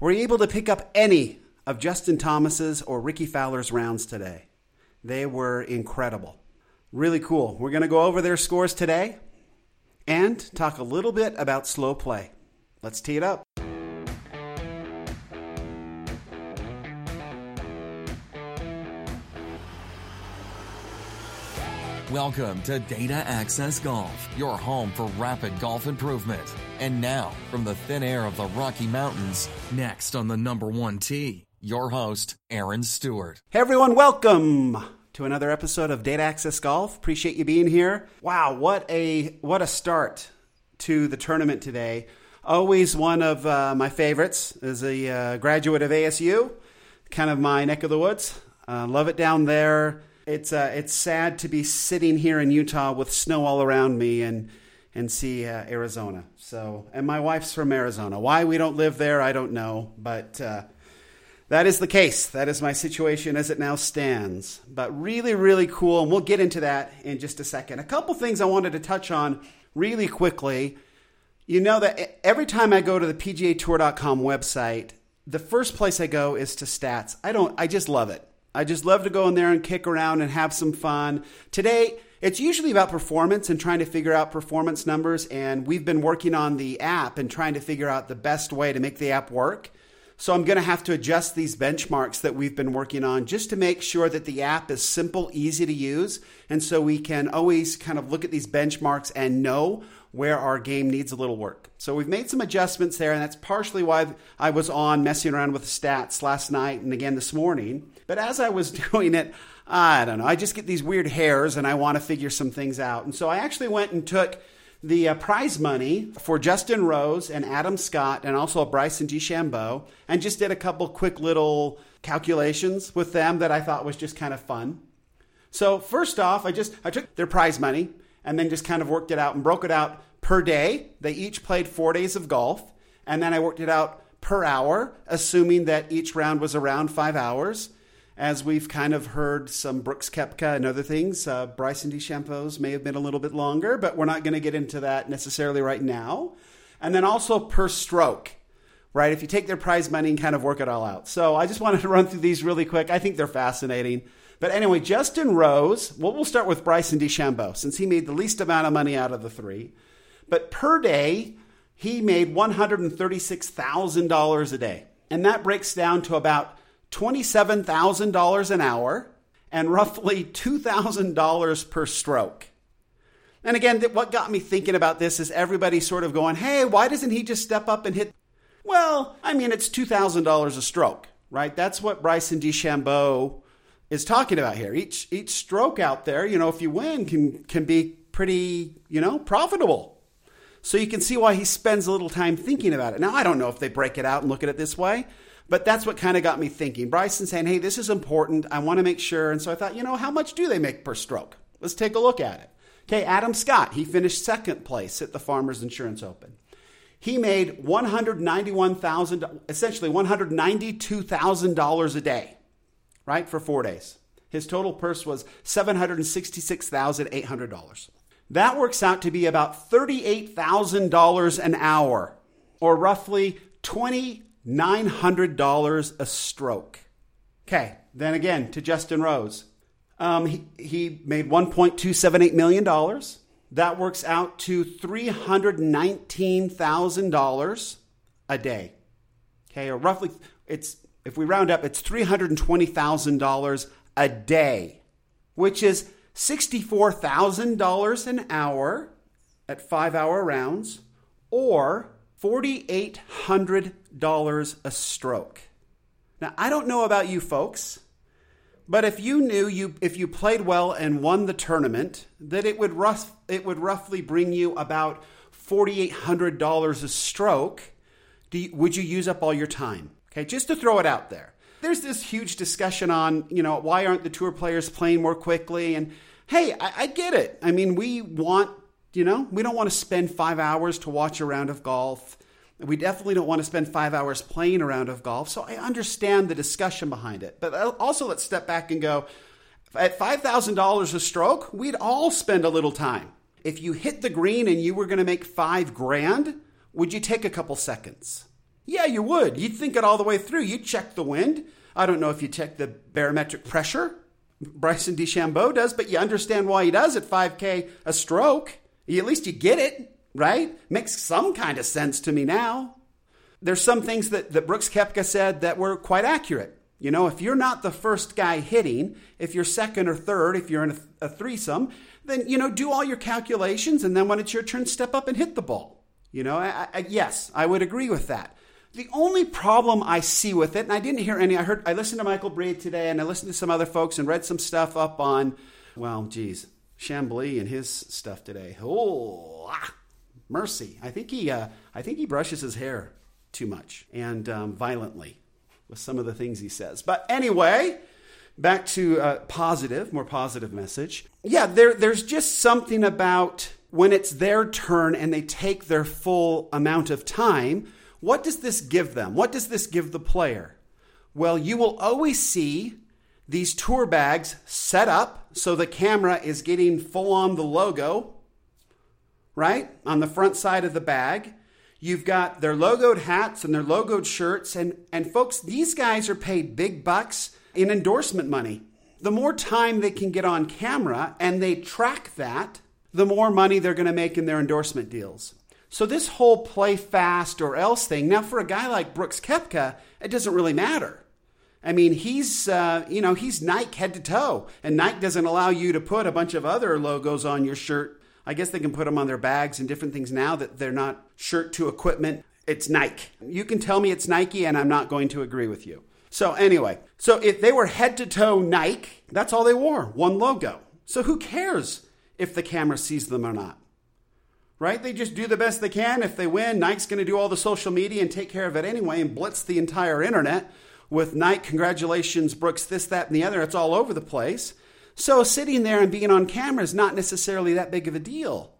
Were you able to pick up any of Justin Thomas's or Rickie Fowler's rounds today? They were incredible. Really cool. We're going to go over their scores today and talk a little bit about slow play. Let's tee it up. Welcome to Data Access Golf, your home for rapid golf improvement. And now, from the thin air of the Rocky Mountains, next on the number one tee, your host, Aaron Stewart. Hey everyone, welcome to another episode of Data Access Golf. Appreciate you being here. Wow, what a what a start to the tournament today. Always one of uh, my favorites as a uh, graduate of ASU, kind of my neck of the woods. Uh, love it down there it's uh, it's sad to be sitting here in Utah with snow all around me and and see uh, Arizona. So, and my wife's from Arizona. Why we don't live there, I don't know, but uh, that is the case. That is my situation as it now stands. But really, really cool, and we'll get into that in just a second. A couple things I wanted to touch on really quickly. You know that every time I go to the PGATour.com website, the first place I go is to stats. I don't. I just love it. I just love to go in there and kick around and have some fun. Today, it's usually about performance and trying to figure out performance numbers. And we've been working on the app and trying to figure out the best way to make the app work. So I'm going to have to adjust these benchmarks that we've been working on just to make sure that the app is simple, easy to use. And so we can always kind of look at these benchmarks and know where our game needs a little work. So we've made some adjustments there, and that's partially why I was on messing around with the stats last night and again this morning. But as I was doing it, I don't know, I just get these weird hairs and I want to figure some things out. And so I actually went and took the uh, prize money for Justin Rose and Adam Scott and also Bryson DeChambeau and just did a couple quick little calculations with them that I thought was just kind of fun. So first off, I just I took their prize money and then just kind of worked it out and broke it out per day. They each played 4 days of golf and then I worked it out per hour assuming that each round was around 5 hours as we've kind of heard some Brooks Koepka and other things. Uh, Bryson DeChambeau's may have been a little bit longer, but we're not going to get into that necessarily right now. And then also per stroke, right? If you take their prize money and kind of work it all out. So I just wanted to run through these really quick. I think they're fascinating. But anyway, Justin Rose, well, we'll start with Bryson DeChambeau since he made the least amount of money out of the three. But per day, he made $136,000 a day. And that breaks down to about $27,000 an hour and roughly $2,000 per stroke. And again, what got me thinking about this is everybody sort of going, hey, why doesn't he just step up and hit? Well, I mean, it's $2,000 a stroke, right? That's what Bryson DeChambeau is talking about here. Each, each stroke out there, you know, if you win, can, can be pretty, you know, profitable. So you can see why he spends a little time thinking about it. Now, I don't know if they break it out and look at it this way, but that's what kind of got me thinking. Bryson saying, hey, this is important. I want to make sure. And so I thought, you know, how much do they make per stroke? Let's take a look at it. Okay, Adam Scott, he finished second place at the Farmers Insurance Open. He made 191,000, essentially $192,000 a day, right, for four days. His total purse was $766,800. That works out to be about $38,000 an hour, or roughly 20 $900 a stroke. Okay, then again to Justin Rose. Um, he, he made $1.278 million. That works out to $319,000 a day. Okay, or roughly, it's if we round up, it's $320,000 a day, which is $64,000 an hour at five hour rounds, or $4,800 a stroke. Now, I don't know about you folks, but if you knew you if you played well and won the tournament, that it would rough, it would roughly bring you about $4,800 a stroke, you, would you use up all your time? Okay, just to throw it out there. There's this huge discussion on, you know, why aren't the tour players playing more quickly? And hey, I, I get it. I mean, we want you know, we don't want to spend five hours to watch a round of golf. We definitely don't want to spend five hours playing a round of golf. So I understand the discussion behind it. But also, let's step back and go at $5,000 a stroke, we'd all spend a little time. If you hit the green and you were going to make five grand, would you take a couple seconds? Yeah, you would. You'd think it all the way through. You'd check the wind. I don't know if you check the barometric pressure. Bryson DeChambeau does, but you understand why he does at 5K a stroke. At least you get it, right? Makes some kind of sense to me now. There's some things that, that Brooks Koepka said that were quite accurate. You know, if you're not the first guy hitting, if you're second or third, if you're in a, a threesome, then, you know, do all your calculations and then when it's your turn, step up and hit the ball. You know, I, I, yes, I would agree with that. The only problem I see with it, and I didn't hear any, I heard, I listened to Michael Breed today and I listened to some other folks and read some stuff up on, well, geez, Chamblee and his stuff today. Oh, ah, mercy. I think he, uh, I think he brushes his hair too much and um, violently with some of the things he says. But anyway, back to a positive, more positive message. Yeah, there, there's just something about when it's their turn and they take their full amount of time. What does this give them? What does this give the player? Well, you will always see these tour bags set up so the camera is getting full on the logo, right? On the front side of the bag. You've got their logoed hats and their logoed shirts. And, and folks, these guys are paid big bucks in endorsement money. The more time they can get on camera and they track that, the more money they're going to make in their endorsement deals. So this whole play fast or else thing, now for a guy like Brooks Koepka, it doesn't really matter. I mean, he's uh, you know he's Nike head to toe, and Nike doesn't allow you to put a bunch of other logos on your shirt. I guess they can put them on their bags and different things now that they're not shirt to equipment. It's Nike. You can tell me it's Nike, and I'm not going to agree with you. So anyway, so if they were head to toe Nike, that's all they wore, one logo. So who cares if the camera sees them or not? Right? They just do the best they can. If they win, Nike's going to do all the social media and take care of it anyway and blitz the entire internet with Nike, congratulations, Brooks, this, that, and the other. It's all over the place. So sitting there and being on camera is not necessarily that big of a deal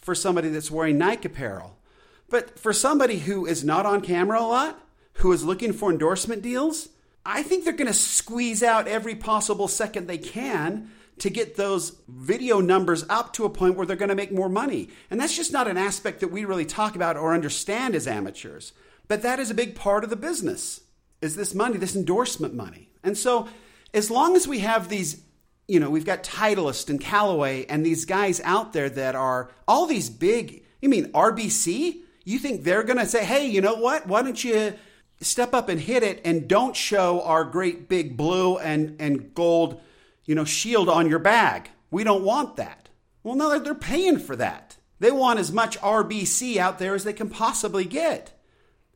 for somebody that's wearing Nike apparel. But for somebody who is not on camera a lot, who is looking for endorsement deals, I think they're going to squeeze out every possible second they can to get those video numbers up to a point where they're going to make more money. And that's just not an aspect that we really talk about or understand as amateurs. But that is a big part of the business. Is this money, this endorsement money. And so as long as we have these you know, we've got Titleist and Callaway and these guys out there that are all these big, you mean RBC? You think they're going to say, "Hey, you know what? Why don't you step up and hit it and don't show our great big blue and, and gold, you know, shield on your bag. We don't want that. Well, no, they're paying for that. They want as much RBC out there as they can possibly get.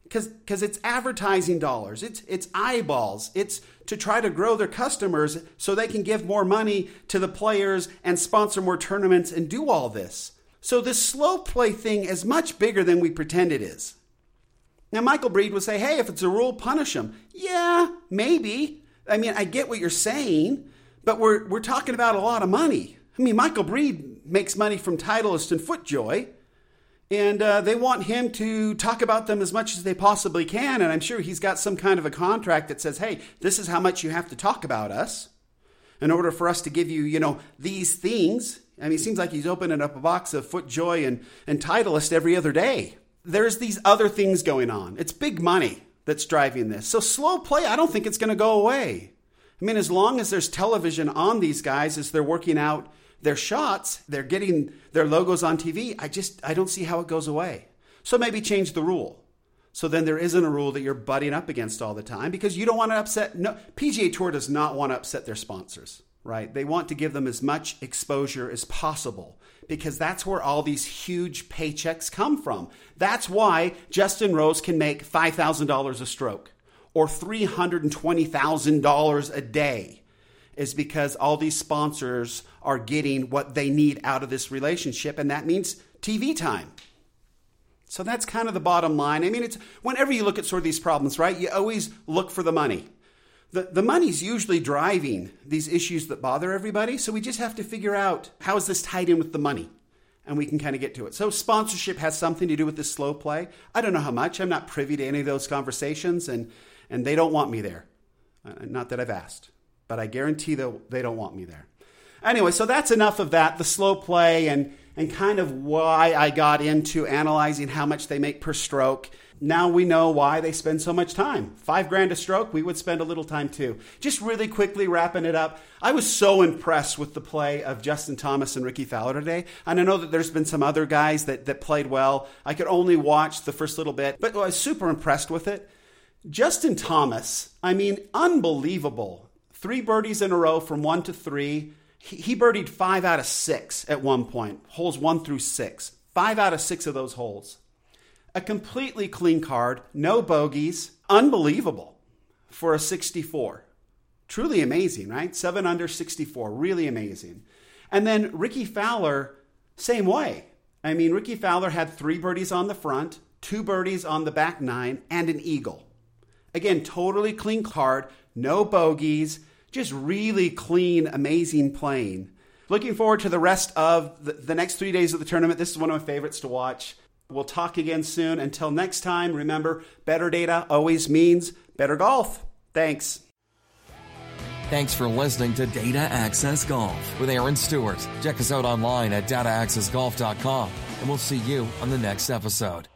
Because it's advertising dollars, it's it's eyeballs, it's to try to grow their customers so they can give more money to the players and sponsor more tournaments and do all this. So this slow play thing is much bigger than we pretend it is. Now, Michael Breed would say, hey, if it's a rule, punish them. Yeah, maybe. I mean, I get what you're saying, but we're, we're talking about a lot of money. I mean, Michael Breed makes money from Titleist and FootJoy, and uh, they want him to talk about them as much as they possibly can. And I'm sure he's got some kind of a contract that says, hey, this is how much you have to talk about us in order for us to give you, you know, these things. I mean, it seems like he's opening up a box of FootJoy and, and Titleist every other day there's these other things going on. It's big money that's driving this. So slow play, I don't think it's going to go away. I mean, as long as there's television on these guys as they're working out their shots, they're getting their logos on TV, I just I don't see how it goes away. So maybe change the rule. So then there isn't a rule that you're butting up against all the time because you don't want to upset no PGA Tour does not want to upset their sponsors, right? They want to give them as much exposure as possible because that's where all these huge paychecks come from. That's why Justin Rose can make $5,000 a stroke or $320,000 a day is because all these sponsors are getting what they need out of this relationship and that means TV time. So that's kind of the bottom line. I mean, it's whenever you look at sort of these problems, right? You always look for the money. The, the money's usually driving these issues that bother everybody. So we just have to figure out how is this tied in with the money? And we can kind of get to it. So sponsorship has something to do with this slow play. I don't know how much. I'm not privy to any of those conversations, and, and they don't want me there. Uh, not that I've asked, but I guarantee that they don't want me there. Anyway, so that's enough of that, the slow play and, and kind of why I got into analyzing how much they make per stroke. Now we know why they spend so much time. Five grand a stroke, we would spend a little time too. Just really quickly wrapping it up. I was so impressed with the play of Justin Thomas and Rickie Fowler today. And I know that there's been some other guys that, that played well. I could only watch the first little bit, but I was super impressed with it. Justin Thomas, I mean, unbelievable. Three birdies in a row from one to three. He, birdied five out of six at one point, holes one through six. Five out of six of those holes a completely clean card, no bogeys, unbelievable for a 64. Truly amazing, right? 7 under 64, really amazing. And then Rickie Fowler, same way. I mean, Rickie Fowler had three birdies on the front, two birdies on the back nine, and an eagle. Again, totally clean card, no bogeys, just really clean, amazing playing. Looking forward to the rest of the, the next three days of the tournament. This is one of my favorites to watch. We'll talk again soon. Until next time, remember better data always means better golf. Thanks. Thanks for listening to Data Access Golf with Aaron Stewart. Check us out online at dataaccessgolf.com, and we'll see you on the next episode.